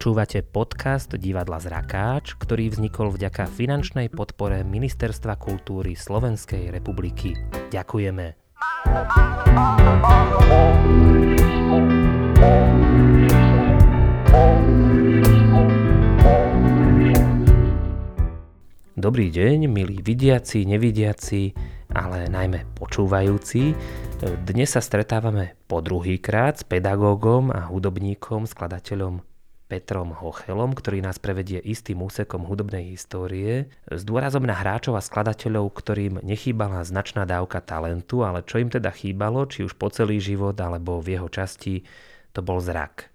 Počúvate podcast Divadla Zrakáč, ktorý vznikol vďaka finančnej podpore Ministerstva kultúry Slovenskej republiky. Ďakujeme. Dobrý deň, milí vidiaci, nevidiaci, ale najmä počúvajúci. Dnes sa stretávame po druhýkrát s pedagógom a hudobníkom, skladateľom Petrom Hochelom, ktorý nás prevedie istým úsekom hudobnej histórie, s dôrazom na hráčov a skladateľov, ktorým nechýbala značná dávka talentu, ale čo im teda chýbalo, či už po celý život alebo v jeho časti, to bol zrak.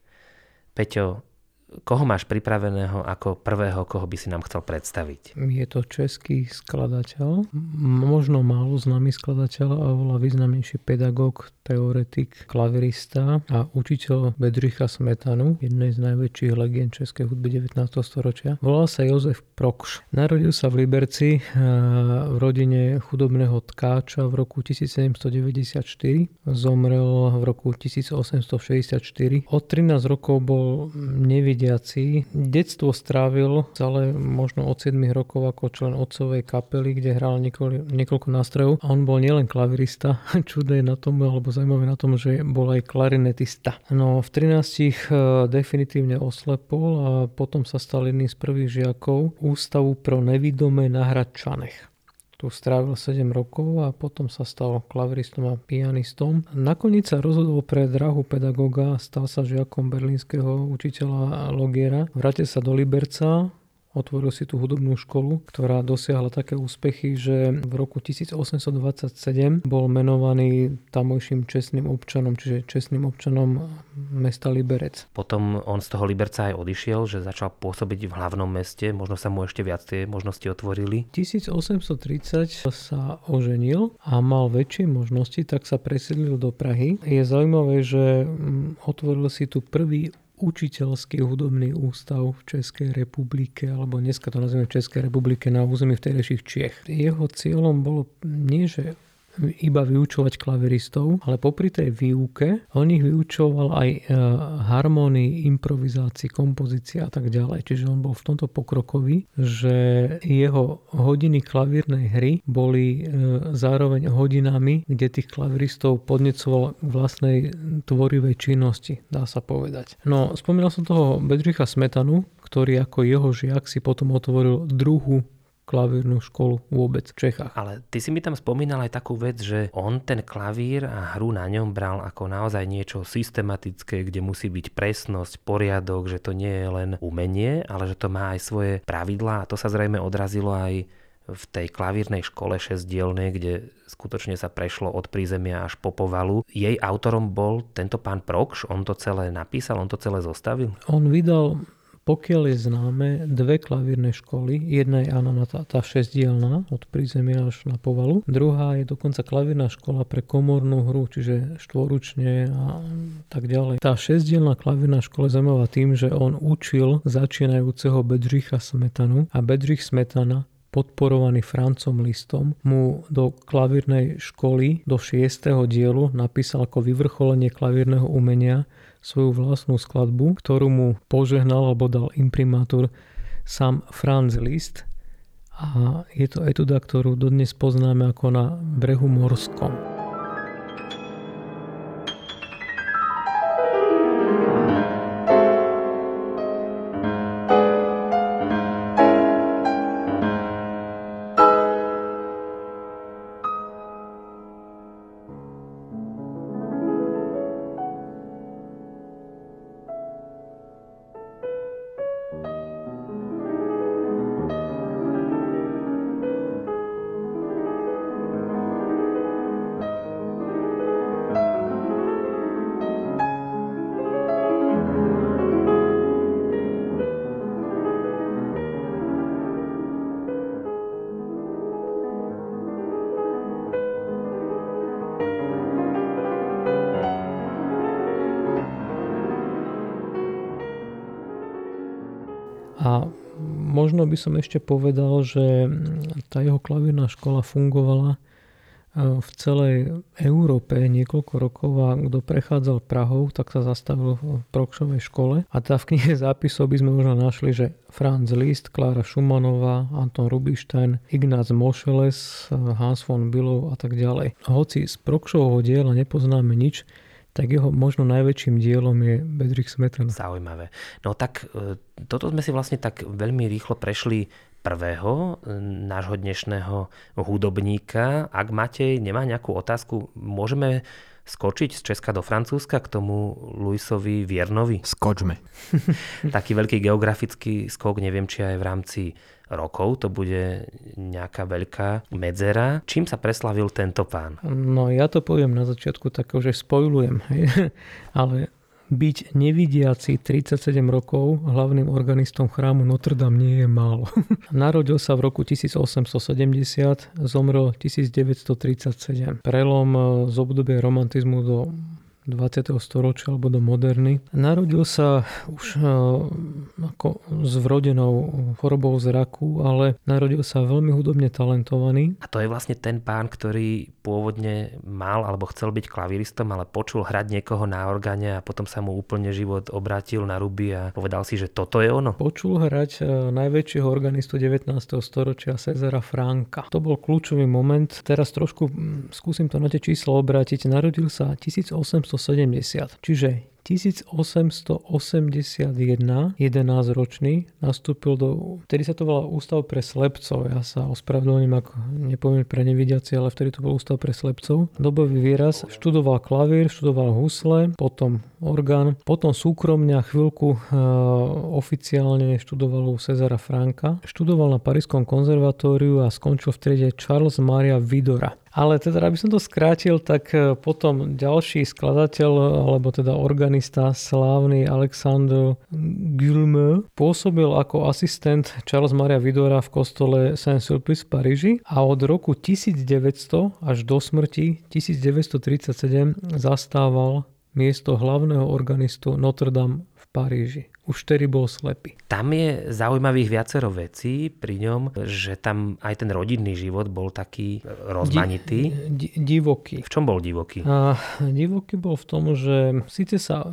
Peťo, koho máš pripraveného ako prvého, koho by si nám chcel predstaviť? Je to český skladateľ, možno málo známy skladateľ a oveľa významnejší pedagóg, teoretik, klavirista a učiteľ Bedřicha Smetanu, jednej z najväčších legend českej hudby 19. storočia. Volal sa Jozef Prokš. Narodil sa v Liberci eh, v rodine chudobného tkáča v roku 1794. Zomrel v roku 1864. Od 13 rokov bol nevidieť nevidiaci. Detstvo strávil ale možno od 7 rokov ako člen otcovej kapely, kde hral niekoľko, niekoľko nástrojov. A on bol nielen klavirista, čudné na tom, alebo zaujímavé na tom, že bol aj klarinetista. No v 13 eh, definitívne oslepol a potom sa stal jedným z prvých žiakov Ústavu pro nevidomé na Hradčanech. Tu strávil 7 rokov a potom sa stal klaviristom a pianistom. Nakoniec sa rozhodol pre drahu pedagóga, stal sa žiakom berlínskeho učiteľa Logiera. Vrátil sa do Liberca, otvoril si tú hudobnú školu, ktorá dosiahla také úspechy, že v roku 1827 bol menovaný tamojším čestným občanom, čiže čestným občanom mesta Liberec. Potom on z toho Liberca aj odišiel, že začal pôsobiť v hlavnom meste, možno sa mu ešte viac tie možnosti otvorili. 1830 sa oženil a mal väčšie možnosti, tak sa presedlil do Prahy. Je zaujímavé, že mm, otvoril si tu prvý učiteľský hudobný ústav v Českej republike, alebo dneska to nazveme Českej republike na území vtedajších Čiech. Jeho cieľom bolo nie, že iba vyučovať klaviristov, ale popri tej výuke on ich vyučoval aj e, harmonii, improvizácii, kompozícii a tak ďalej. Čiže on bol v tomto pokrokový, že jeho hodiny klavírnej hry boli e, zároveň hodinami, kde tých klaviristov podnecoval vlastnej tvorivej činnosti, dá sa povedať. No, spomínal som toho Bedřicha Smetanu, ktorý ako jeho žiak si potom otvoril druhú klavírnu školu vôbec v Čechách. Ale ty si mi tam spomínal aj takú vec, že on ten klavír a hru na ňom bral ako naozaj niečo systematické, kde musí byť presnosť, poriadok, že to nie je len umenie, ale že to má aj svoje pravidlá a to sa zrejme odrazilo aj v tej klavírnej škole šesťdielnej, kde skutočne sa prešlo od prízemia až po povalu. Jej autorom bol tento pán Prokš, on to celé napísal, on to celé zostavil? On vydal pokiaľ je známe, dve klavírne školy. Jedna je Anna, tá, tá šesťdielná, od prízemia až na povalu. Druhá je dokonca klavírna škola pre komornú hru, čiže štvoručne a tak ďalej. Tá šesťdielná klavírna škola je zaujímavá tým, že on učil začínajúceho Bedřicha Smetanu a Bedřich Smetana podporovaný Francom Listom, mu do klavírnej školy do 6. dielu napísal ako vyvrcholenie klavírneho umenia svoju vlastnú skladbu, ktorú mu požehnal alebo dal imprimátor sám Franz Liszt a je to etuda, ktorú dodnes poznáme ako na brehu morskom. A možno by som ešte povedal, že tá jeho klavírna škola fungovala v celej Európe niekoľko rokov a kto prechádzal Prahou, tak sa zastavil v Prokšovej škole a tá v knihe zápisov by sme možno našli, že Franz Liszt, Klára Schumannová, Anton Rubinstein, Ignác Moscheles, Hans von Bülow a tak ďalej. Hoci z Prokšovho diela nepoznáme nič, tak jeho možno najväčším dielom je Bedřich Smetana. Zaujímavé. No tak e, toto sme si vlastne tak veľmi rýchlo prešli prvého e, nášho dnešného hudobníka. Ak Matej nemá nejakú otázku, môžeme skočiť z Česka do Francúzska k tomu Luisovi Viernovi? Skočme. Taký veľký geografický skok, neviem či aj v rámci rokov, to bude nejaká veľká medzera. Čím sa preslavil tento pán? No ja to poviem na začiatku tak, že spojulujem, hej. ale byť nevidiaci 37 rokov hlavným organistom chrámu Notre Dame nie je málo. Narodil sa v roku 1870, zomrel 1937. Prelom z obdobia romantizmu do 20. storočia alebo do moderny. Narodil sa už e, ako s vrodenou chorobou zraku, ale narodil sa veľmi hudobne talentovaný. A to je vlastne ten pán, ktorý pôvodne mal alebo chcel byť klaviristom, ale počul hrať niekoho na orgáne a potom sa mu úplne život obrátil na ruby a povedal si, že toto je ono. Počul hrať e, najväčšieho organistu 19. storočia Cezara Franka. To bol kľúčový moment. Teraz trošku skúsim to na tie číslo obrátiť. Narodil sa 1800 1870. Čiže 1881, 11 ročný, nastúpil do, vtedy sa to volá Ústav pre slepcov, ja sa ospravedlňujem, ako nepoviem pre nevidiaci, ale vtedy to bol Ústav pre slepcov. Dobový výraz, študoval klavír, študoval husle, potom orgán, potom súkromne chvíľku e, oficiálne študoval u Cezara Franka, študoval na Parískom konzervatóriu a skončil v triede Charles Maria Vidora. Ale teda, aby som to skrátil, tak e, potom ďalší skladateľ, alebo teda organista slávny Alexandre Guillemeux pôsobil ako asistent Charles Maria Vidora v kostole Saint-Sulpice v Paríži a od roku 1900 až do smrti 1937 zastával miesto hlavného organistu Notre Dame v Paríži už vtedy bol slepý. Tam je zaujímavých viacero vecí pri ňom, že tam aj ten rodinný život bol taký rozmanitý. Di, di, divoký. V čom bol divoký? A, divoký bol v tom, že síce sa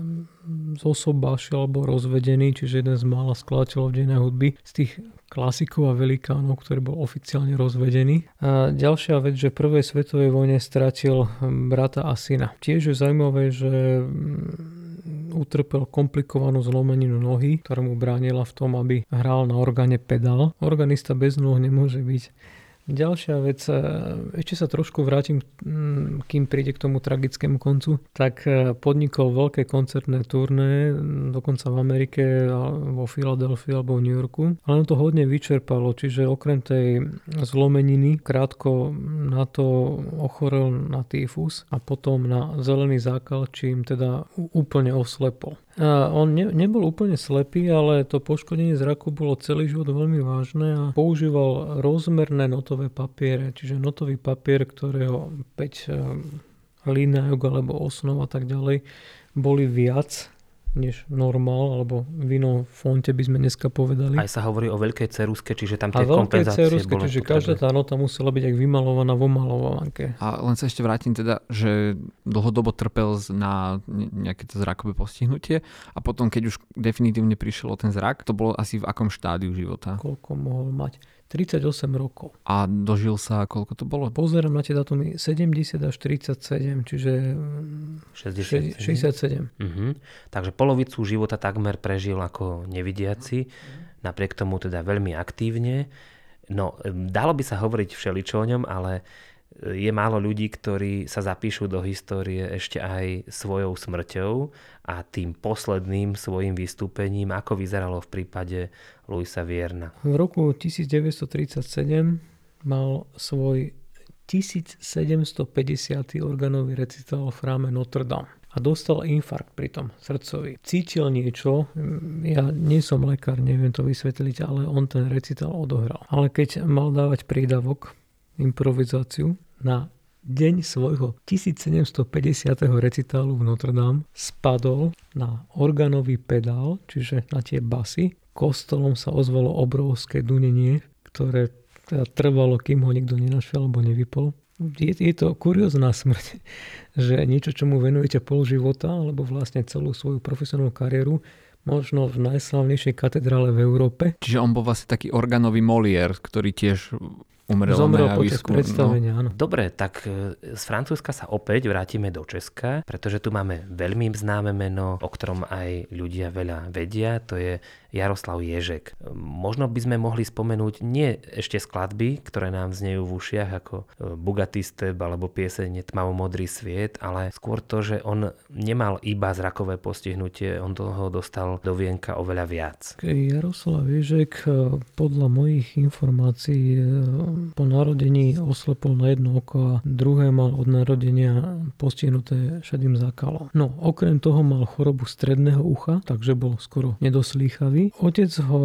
zosobášil alebo rozvedený, čiže jeden z mála skladateľov dejnej hudby, z tých klasikov a velikánov, ktorý bol oficiálne rozvedený. A ďalšia vec, že v prvej svetovej vojne stratil brata a syna. Tiež je zaujímavé, že utrpel komplikovanú zlomeninu nohy, ktorá mu bránila v tom, aby hral na orgáne pedál. Organista bez nôh nemôže byť Ďalšia vec, e, ešte sa trošku vrátim, kým príde k tomu tragickému koncu, tak e, podnikol veľké koncertné turné, dokonca v Amerike, vo Filadelfii alebo v New Yorku, ale to hodne vyčerpalo, čiže okrem tej zlomeniny krátko na to ochorel na tyfus a potom na zelený zákal, čím teda úplne oslepol. On ne, nebol úplne slepý, ale to poškodenie zraku bolo celý život veľmi vážne a používal rozmerné notové papiere, čiže notový papier, ktorého 5 eh, linajok alebo osnov a tak ďalej boli viac než normál, alebo v inom fonte by sme dneska povedali. Aj sa hovorí o veľkej ceruske, čiže tam tie a kompenzácie ceruske, čiže každá tá nota musela byť aj vymalovaná vo malovánke. A len sa ešte vrátim teda, že dlhodobo trpel na nejaké to zrakové postihnutie a potom, keď už definitívne prišiel o ten zrak, to bolo asi v akom štádiu života? Koľko mohol mať? 38 rokov. A dožil sa, koľko to bolo? Pozerám na tie datumy 70 až 37, čiže 67. 67. Uh-huh. Takže polovicu života takmer prežil ako nevidiaci, napriek tomu teda veľmi aktívne. No, dalo by sa hovoriť všeličo o ňom, ale je málo ľudí, ktorí sa zapíšu do histórie ešte aj svojou smrťou a tým posledným svojim vystúpením, ako vyzeralo v prípade Luisa Vierna. V roku 1937 mal svoj 1750. organový recitál v chráme Notre Dame a dostal infarkt pri tom srdcový. Cítil niečo, ja nie som lekár, neviem to vysvetliť, ale on ten recitál odohral. Ale keď mal dávať prídavok, improvizáciu na deň svojho 1750. recitálu v Notre Dame spadol na organový pedál, čiže na tie basy. Kostolom sa ozvalo obrovské dunenie, ktoré teda trvalo, kým ho nikto nenašiel alebo nevypol. je, je to kuriózna smrť, že niečo, čo mu venujete pol života, alebo vlastne celú svoju profesionálnu kariéru, možno v najslavnejšej katedrále v Európe. Čiže on bol vlastne taký organový Molier, ktorý tiež umrel Zomrel na počas javisku. predstavenia, áno. Dobre, tak e, z Francúzska sa opäť vrátime do Česka, pretože tu máme veľmi známe meno, o ktorom aj ľudia veľa vedia, to je Jaroslav Ježek. Možno by sme mohli spomenúť nie ešte skladby, ktoré nám znejú v ušiach ako e, Bugatti alebo pieseň Tmavo modrý sviet, ale skôr to, že on nemal iba zrakové postihnutie, on toho dostal do vienka oveľa viac. Jaroslav Ježek e, podľa mojich informácií e, po narodení oslepol na jedno oko a druhé mal od narodenia postihnuté šedým zákalom. No, okrem toho mal chorobu stredného ucha, takže bol skoro nedoslýchavý. Otec ho,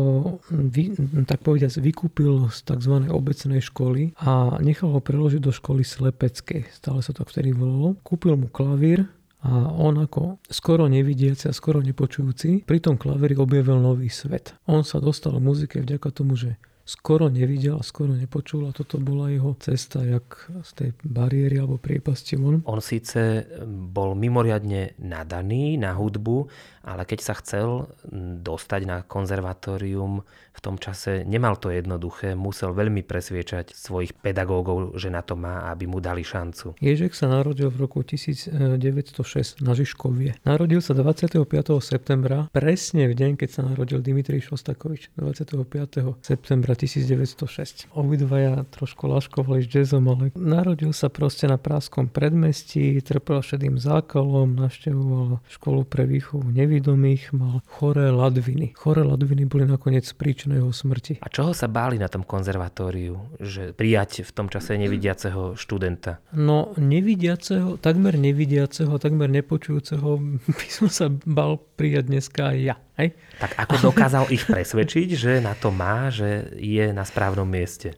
vy, tak povediac, vykúpil z tzv. obecnej školy a nechal ho preložiť do školy slepeckej. Stále sa to vtedy volalo. Kúpil mu klavír, a on ako skoro nevidiaci a skoro nepočujúci pri tom klavíri objavil nový svet. On sa dostal k muzike vďaka tomu, že skoro nevidel a skoro nepočul a toto bola jeho cesta, jak z tej bariéry alebo priepasti von. On síce bol mimoriadne nadaný na hudbu, ale keď sa chcel dostať na konzervatórium, v tom čase nemal to jednoduché, musel veľmi presviečať svojich pedagógov, že na to má, aby mu dali šancu. Ježek sa narodil v roku 1906 na Žižkovie. Narodil sa 25. septembra, presne v deň, keď sa narodil Dimitrij Šostakovič. 25. septembra 1906. Obidvaja trošku laškovali s jazzom, ale narodil sa proste na práskom predmestí, trpel šedým zákalom, navštevoval školu pre výchovu nevidomých, mal choré ladviny. Choré ladviny boli nakoniec príčinou jeho smrti. A čoho sa báli na tom konzervatóriu, že prijať v tom čase nevidiaceho študenta? No nevidiaceho, takmer nevidiaceho, takmer nepočujúceho by som sa bal prijať dneska aj ja. Hej? Tak ako dokázal ich presvedčiť, že na to má, že je na správnom mieste?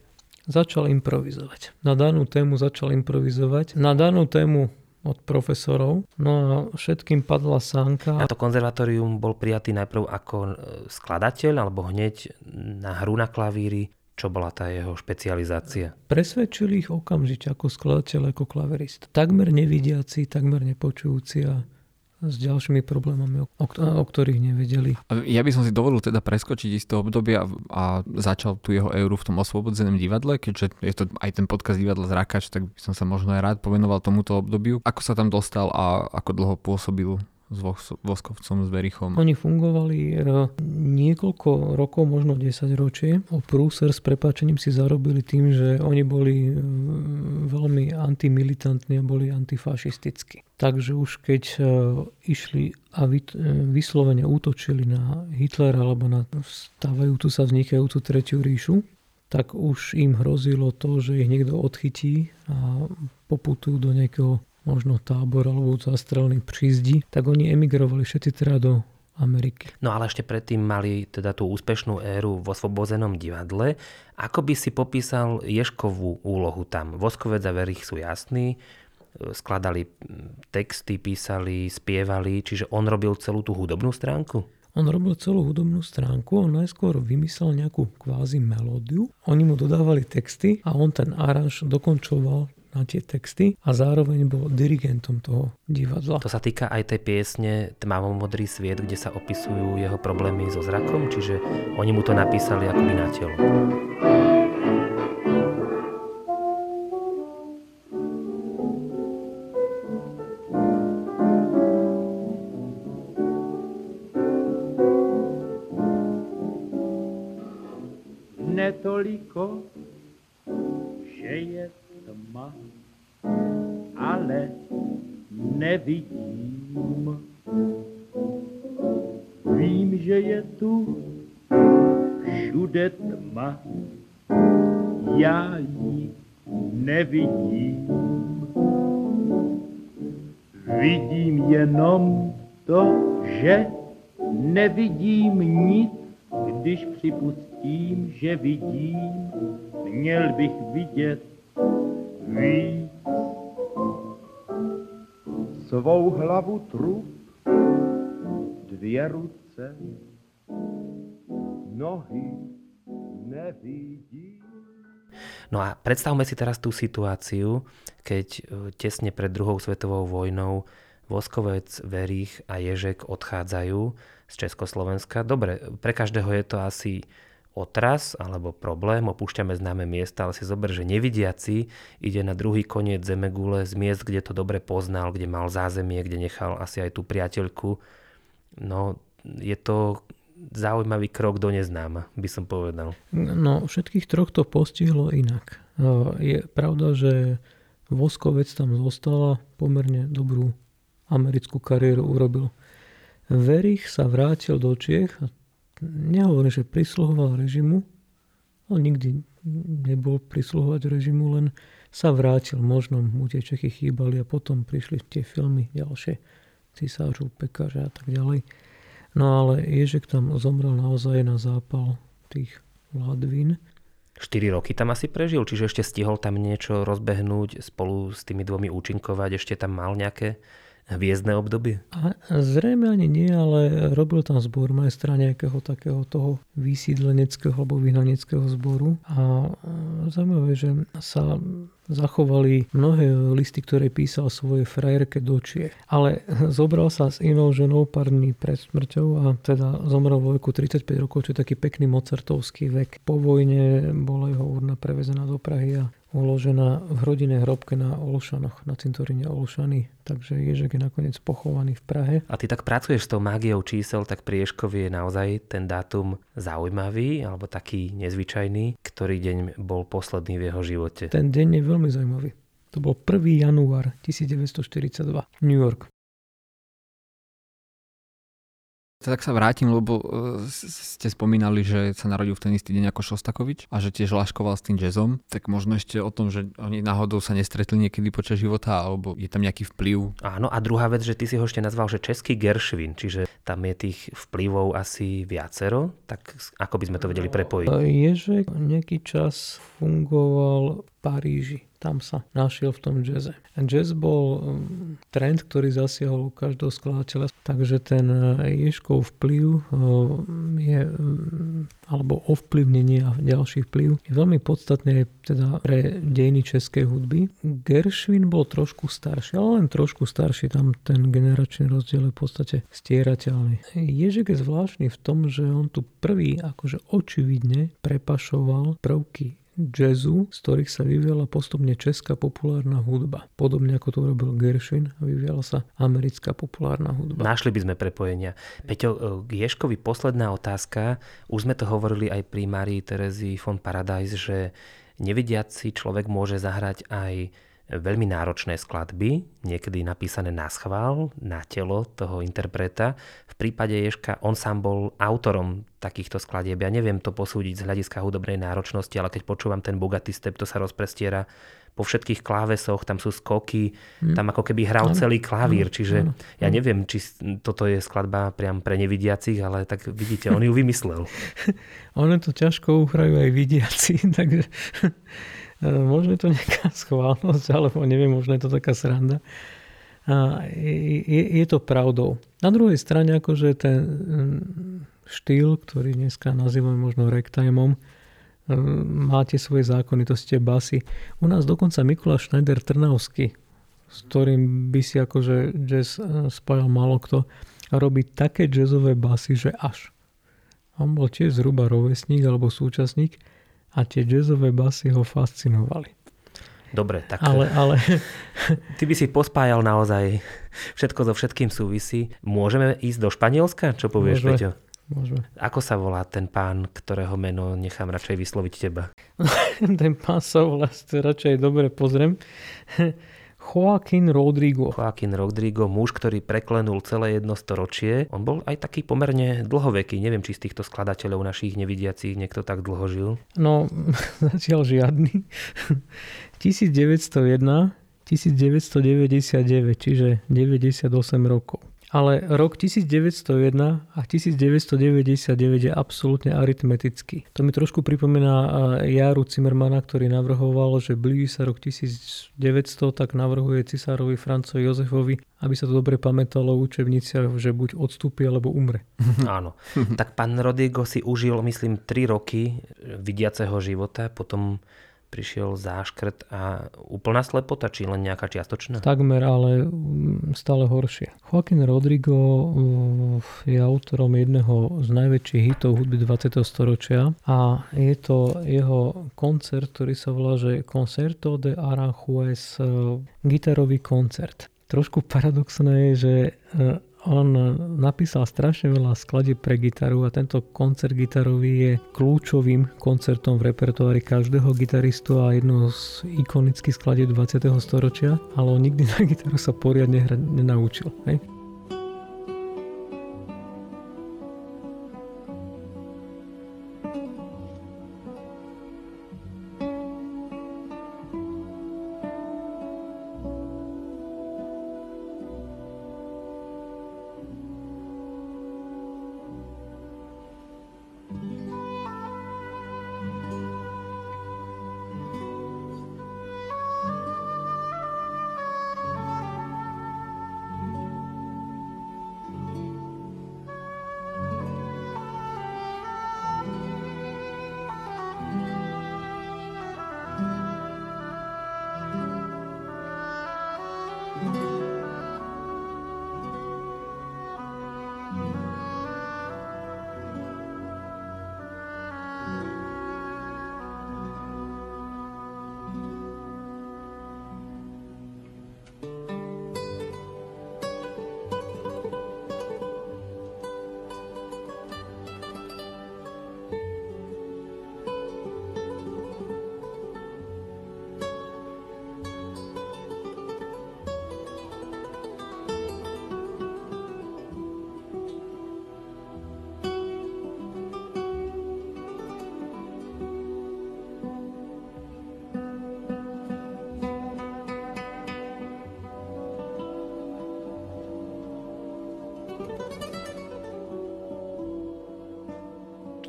Začal improvizovať. Na danú tému začal improvizovať. Na danú tému od profesorov. No a všetkým padla sánka. Na to konzervatórium bol prijatý najprv ako e, skladateľ alebo hneď na hru na klavíri. Čo bola tá jeho špecializácia? Presvedčili ich okamžite ako skladateľ, ako klaverist. Takmer nevidiaci, takmer nepočujúci a s ďalšími problémami, o, o ktorých nevedeli. Ja by som si dovolil teda preskočiť isté obdobie a, začal tu jeho euru v tom osvobodzenom divadle, keďže je to aj ten podcast divadla Zrakač, tak by som sa možno aj rád povenoval tomuto obdobiu. Ako sa tam dostal a ako dlho pôsobil s Voskovcom, s Verichom. Oni fungovali e, niekoľko rokov, možno 10 ročie. O prúser s prepáčením si zarobili tým, že oni boli e, veľmi antimilitantní a boli antifašistickí. Takže už keď e, išli a vyslovene útočili na Hitlera alebo na stávajúcu sa vznikajúcu tretiu ríšu, tak už im hrozilo to, že ich niekto odchytí a poputujú do nejakého možno tábor alebo zastrelný prízdi, tak oni emigrovali všetci teda do Ameriky. No ale ešte predtým mali teda tú úspešnú éru vo Svobozenom divadle. Ako by si popísal Ješkovú úlohu tam? Voskovec a Verich sú jasní, skladali texty, písali, spievali, čiže on robil celú tú hudobnú stránku? On robil celú hudobnú stránku, on najskôr vymyslel nejakú kvázi melódiu, oni mu dodávali texty a on ten aranž dokončoval na tie texty a zároveň bol dirigentom toho divadla. To sa týka aj tej piesne Tmavo modrý sviet, kde sa opisujú jeho problémy so zrakom, čiže oni mu to napísali akoby na telo. Netoliko, že je tma, ale nevidím. Vím, že je tu všude tma, já ji nevidím. Vidím jenom to, že nevidím nic, když připustím, že vidím, měl bych vidět víc. Svou hlavu trup, dvě ruce, nohy nevidí. No a predstavme si teraz tú situáciu, keď e, tesne pred druhou svetovou vojnou Voskovec, Verich a Ježek odchádzajú z Československa. Dobre, pre každého je to asi otras alebo problém, opúšťame známe miesta, ale si zober, že nevidiaci ide na druhý koniec Zemegule z miest, kde to dobre poznal, kde mal zázemie, kde nechal asi aj tú priateľku. No, je to zaujímavý krok do neznáma, by som povedal. No, všetkých troch to postihlo inak. Je pravda, že Voskovec tam zostala, pomerne dobrú americkú kariéru urobil. Verich sa vrátil do Čiech nehovorím, že prisluhoval režimu, on nikdy nebol prisluhovať režimu, len sa vrátil. Možno mu tie Čechy chýbali a potom prišli tie filmy ďalšie. Cisářov, Pekáře a tak ďalej. No ale Ježek tam zomrel naozaj na zápal tých Ladvín. 4 roky tam asi prežil, čiže ešte stihol tam niečo rozbehnúť spolu s tými dvomi účinkovať, ešte tam mal nejaké hviezdne obdobie? A zrejme ani nie, ale robil tam zbormajstra nejakého takého toho vysídleneckého alebo vyhnaneckého zboru. A zaujímavé, že sa zachovali mnohé listy, ktoré písal svoje frajerke do Čie. Ale zobral sa s inou ženou pár dní pred smrťou a teda zomrel vo veku 35 rokov, čo je taký pekný mozartovský vek. Po vojne bola jeho urna prevezená do Prahy a uložená v rodinnej hrobke na Olšanoch, na cintoríne Olšany. Takže Ježek je nakoniec pochovaný v Prahe. A ty tak pracuješ s tou mágiou čísel, tak pri Ježkovi je naozaj ten dátum zaujímavý alebo taký nezvyčajný. Ktorý deň bol posledný v jeho živote? Ten deň je veľmi zaujímavý. To bol 1. január 1942, New York. Tak sa vrátim, lebo e, ste spomínali, že sa narodil v ten istý deň ako Šostakovič a že tiež laškoval s tým jazzom. Tak možno ešte o tom, že oni náhodou sa nestretli niekedy počas života, alebo je tam nejaký vplyv. Áno, a druhá vec, že ty si ho ešte nazval, že český Gershwin, čiže tam je tých vplyvov asi viacero, tak ako by sme to vedeli prepojiť? Ježek nejaký čas fungoval Paríži tam sa našiel v tom jazze. A jazz bol um, trend, ktorý zasiahol každého skladateľa, takže ten uh, Ježkov vplyv uh, je, um, alebo ovplyvnenie a ďalší vplyv je veľmi podstatné teda pre dejiny českej hudby. Gershwin bol trošku starší, ale len trošku starší, tam ten generačný rozdiel je v podstate stierateľný. Ježek je zvláštny v tom, že on tu prvý akože očividne prepašoval prvky jazzu, z ktorých sa vyvíjala postupne česká populárna hudba. Podobne ako to robil Gershwin, vyvíjala sa americká populárna hudba. Našli by sme prepojenia. Peťo, e, k Ješkovi posledná otázka. Už sme to hovorili aj pri Marii Terezii von Paradise, že nevidiaci človek môže zahrať aj veľmi náročné skladby, niekedy napísané na schvál, na telo toho interpreta. V prípade Ješka on sám bol autorom takýchto skladieb. Ja neviem to posúdiť z hľadiska hudobnej náročnosti, ale keď počúvam ten Bugatti Step, to sa rozprestiera po všetkých klávesoch, tam sú skoky, hmm. tam ako keby hral celý klavír, čiže ja neviem, či toto je skladba priam pre nevidiacich, ale tak vidíte, on ju vymyslel. ono to ťažko uhrajú aj vidiaci, takže možno je to nejaká schválnosť, alebo neviem, možno je to taká sranda. A je, je to pravdou. Na druhej strane, akože ten mm, štýl, ktorý dneska nazývame možno ragtimeom, máte svoje zákonitosti, basy. U nás dokonca Mikuláš Schneider Trnavský, s ktorým by si akože jazz e, spájal malo kto, robí také jazzové basy, že až. On bol tiež zhruba rovesník alebo súčasník, a tie jazzové basy ho fascinovali. Dobre, tak ale, ale... ty by si pospájal naozaj všetko so všetkým súvisí. Môžeme ísť do Španielska? Čo povieš, Môžeme. Peťo? Môžeme. Ako sa volá ten pán, ktorého meno nechám radšej vysloviť teba? ten pán sa volá, radšej dobre pozriem. Joaquín Rodrigo. Joaquín Rodrigo, muž, ktorý preklenul celé jedno storočie. On bol aj taký pomerne dlhoveký. Neviem, či z týchto skladateľov našich nevidiacich niekto tak dlho žil. No, zatiaľ žiadny. 1901 1999, čiže 98 rokov. Ale rok 1901 a 1999 je absolútne aritmetický. To mi trošku pripomína Jaru Zimmermana, ktorý navrhoval, že blíži sa rok 1900, tak navrhuje cisárovi Francovi Jozefovi, aby sa to dobre pamätalo v učebniciach, že buď odstúpi alebo umre. Áno. tak pán Rodrigo si užil, myslím, 3 roky vidiaceho života, potom prišiel záškrt a úplná slepota, či len nejaká čiastočná? Takmer, ale mm, stále horšie. Joaquin Rodrigo uh, je autorom jedného z najväčších hitov hudby 20. storočia a je to jeho koncert, ktorý sa volá, že Concerto de Aranjuez, uh, gitarový koncert. Trošku paradoxné je, že on napísal strašne veľa skladí pre gitaru a tento koncert gitarový je kľúčovým koncertom v repertoári každého gitaristu a jednou z ikonických skladí 20. storočia, ale on nikdy na gitaru sa poriadne hrať nenaučil. Hej?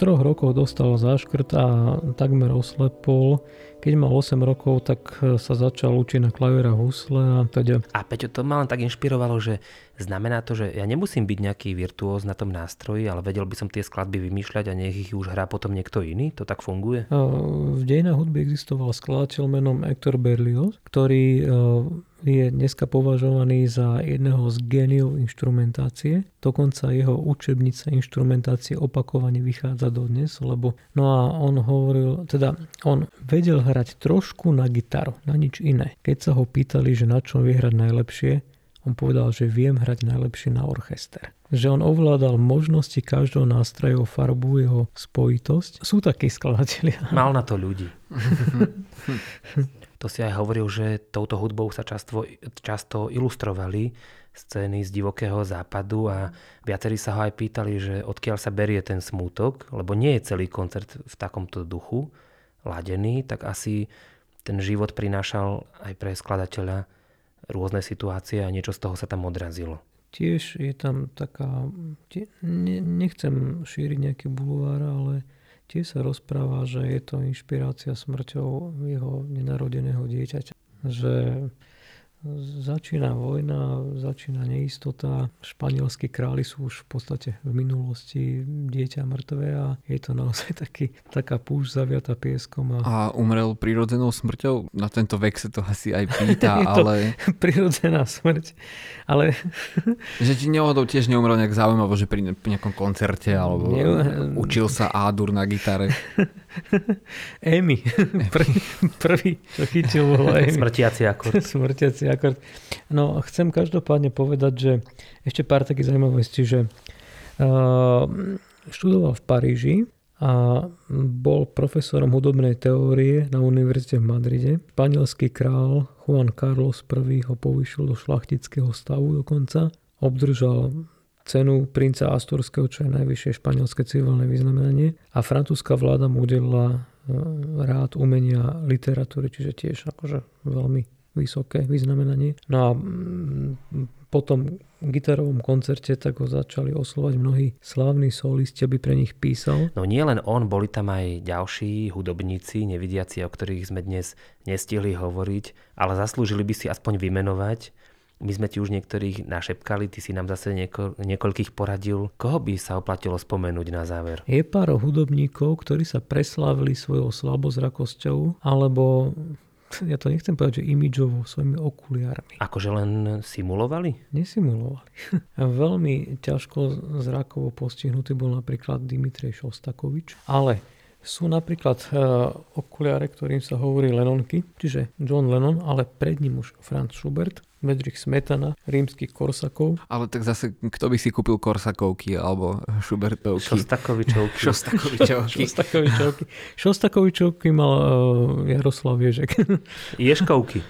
Troch rokoch dostal záškrt a takmer oslepol. Keď mal 8 rokov, tak sa začal učiť na klaviera husle a teda. A Peťo, to ma len tak inšpirovalo, že znamená to, že ja nemusím byť nejaký virtuóz na tom nástroji, ale vedel by som tie skladby vymýšľať a nech ich už hrá potom niekto iný? To tak funguje? V dejinách hudby existoval skladateľ menom Hector Berlioz, ktorý je dneska považovaný za jedného z géniov inštrumentácie. Dokonca jeho učebnica inštrumentácie opakovane vychádza dodnes, lebo no a on hovoril, teda on vedel hrať trošku na gitaru, na nič iné. Keď sa ho pýtali, že na čo vie hrať najlepšie, on povedal, že viem hrať najlepšie na orchester. Že on ovládal možnosti každého nástroja, farbu, jeho spojitosť. Sú takí skladatelia. Mal na to ľudí. To si aj hovoril, že touto hudbou sa často, často ilustrovali scény z divokého západu a viacerí sa ho aj pýtali, že odkiaľ sa berie ten smútok, lebo nie je celý koncert v takomto duchu ladený, tak asi ten život prinášal aj pre skladateľa rôzne situácie a niečo z toho sa tam odrazilo. Tiež je tam taká, nechcem šíriť nejaký bulvár, ale Tiež sa rozpráva, že je to inšpirácia smrťou jeho nenarodeného dieťaťa. Že Začína vojna, začína neistota. Španielskí králi sú už v podstate v minulosti dieťa mŕtve a je to naozaj taký, taká púšť zaviata pieskom. A... a umrel prirodzenou smrťou? Na tento vek sa to asi aj pýta, ale... prirodzená smrť, ale... že ti nehodou tiež neumrel nejak zaujímavo, že pri nejakom koncerte alebo ne... učil sa Ádur na gitare. Amy. Prvý, prvý, čo chytil, bol Amy. Smrtiaci akord. Smrtiaci akord. No, chcem každopádne povedať, že ešte pár takých zaujímavostí, že uh, študoval v Paríži a bol profesorom hudobnej teórie na univerzite v Madride. Španielský král Juan Carlos I ho povýšil do šlachtického stavu dokonca. Obdržal cenu princa Asturského, čo je najvyššie španielské civilné vyznamenanie. A francúzska vláda mu udelila e, rád umenia literatúry, čiže tiež akože veľmi vysoké vyznamenanie. No a mm, po tom gitarovom koncerte tak ho začali oslovať mnohí slávni solisti, aby pre nich písal. No nie len on, boli tam aj ďalší hudobníci, nevidiaci, o ktorých sme dnes nestihli hovoriť, ale zaslúžili by si aspoň vymenovať My sme ti už niektorých našepkali, ty si nám zase nieko, niekoľkých poradil. Koho by sa oplatilo spomenúť na záver? Je pár hudobníkov, ktorí sa preslávili svojou slabozrakosťou, alebo ja to nechcem povedať, že imidžovo, svojimi okuliármi. Akože len simulovali? Nesimulovali. Veľmi ťažko zrakovo postihnutý bol napríklad Dimitrej Šostakovič, ale sú napríklad uh, okuliare, ktorým sa hovorí Lenonky, čiže John Lennon, ale pred ním už Franz Schubert, Medrich Smetana, rímskych Korsakov. Ale tak zase, kto by si kúpil Korsakovky alebo Schubertovky? Šostakovičovky. Šostakovičovky. Šostakovičovky. Šostakovičovky mal uh, Jaroslav Ježek. Ješkovky.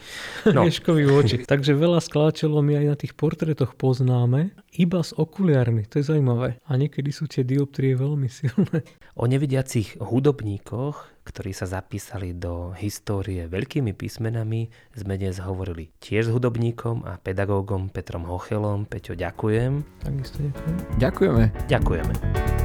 No. Ješkový oči. Takže veľa skladateľov my aj na tých portrétoch poznáme iba s okuliarmi. To je zaujímavé. A niekedy sú tie dioptrie veľmi silné. O nevidiacich hudobníkoch ktorí sa zapísali do histórie veľkými písmenami, sme dnes hovorili tiež s hudobníkom a pedagógom Petrom Hochelom. Peťo, ďakujem. Takisto ďakujem. Ďakujeme. Ďakujeme.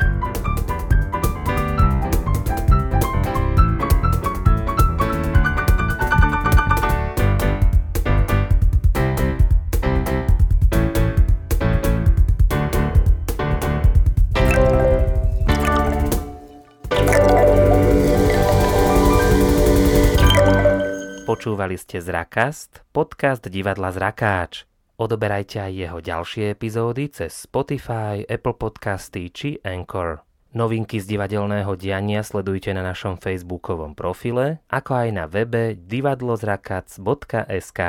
Počúvali ste Zrakast, podcast divadla Zrakáč. Odoberajte aj jeho ďalšie epizódy cez Spotify, Apple Podcasty či Anchor. Novinky z divadelného diania sledujte na našom facebookovom profile, ako aj na webe divadlozrakac.sk.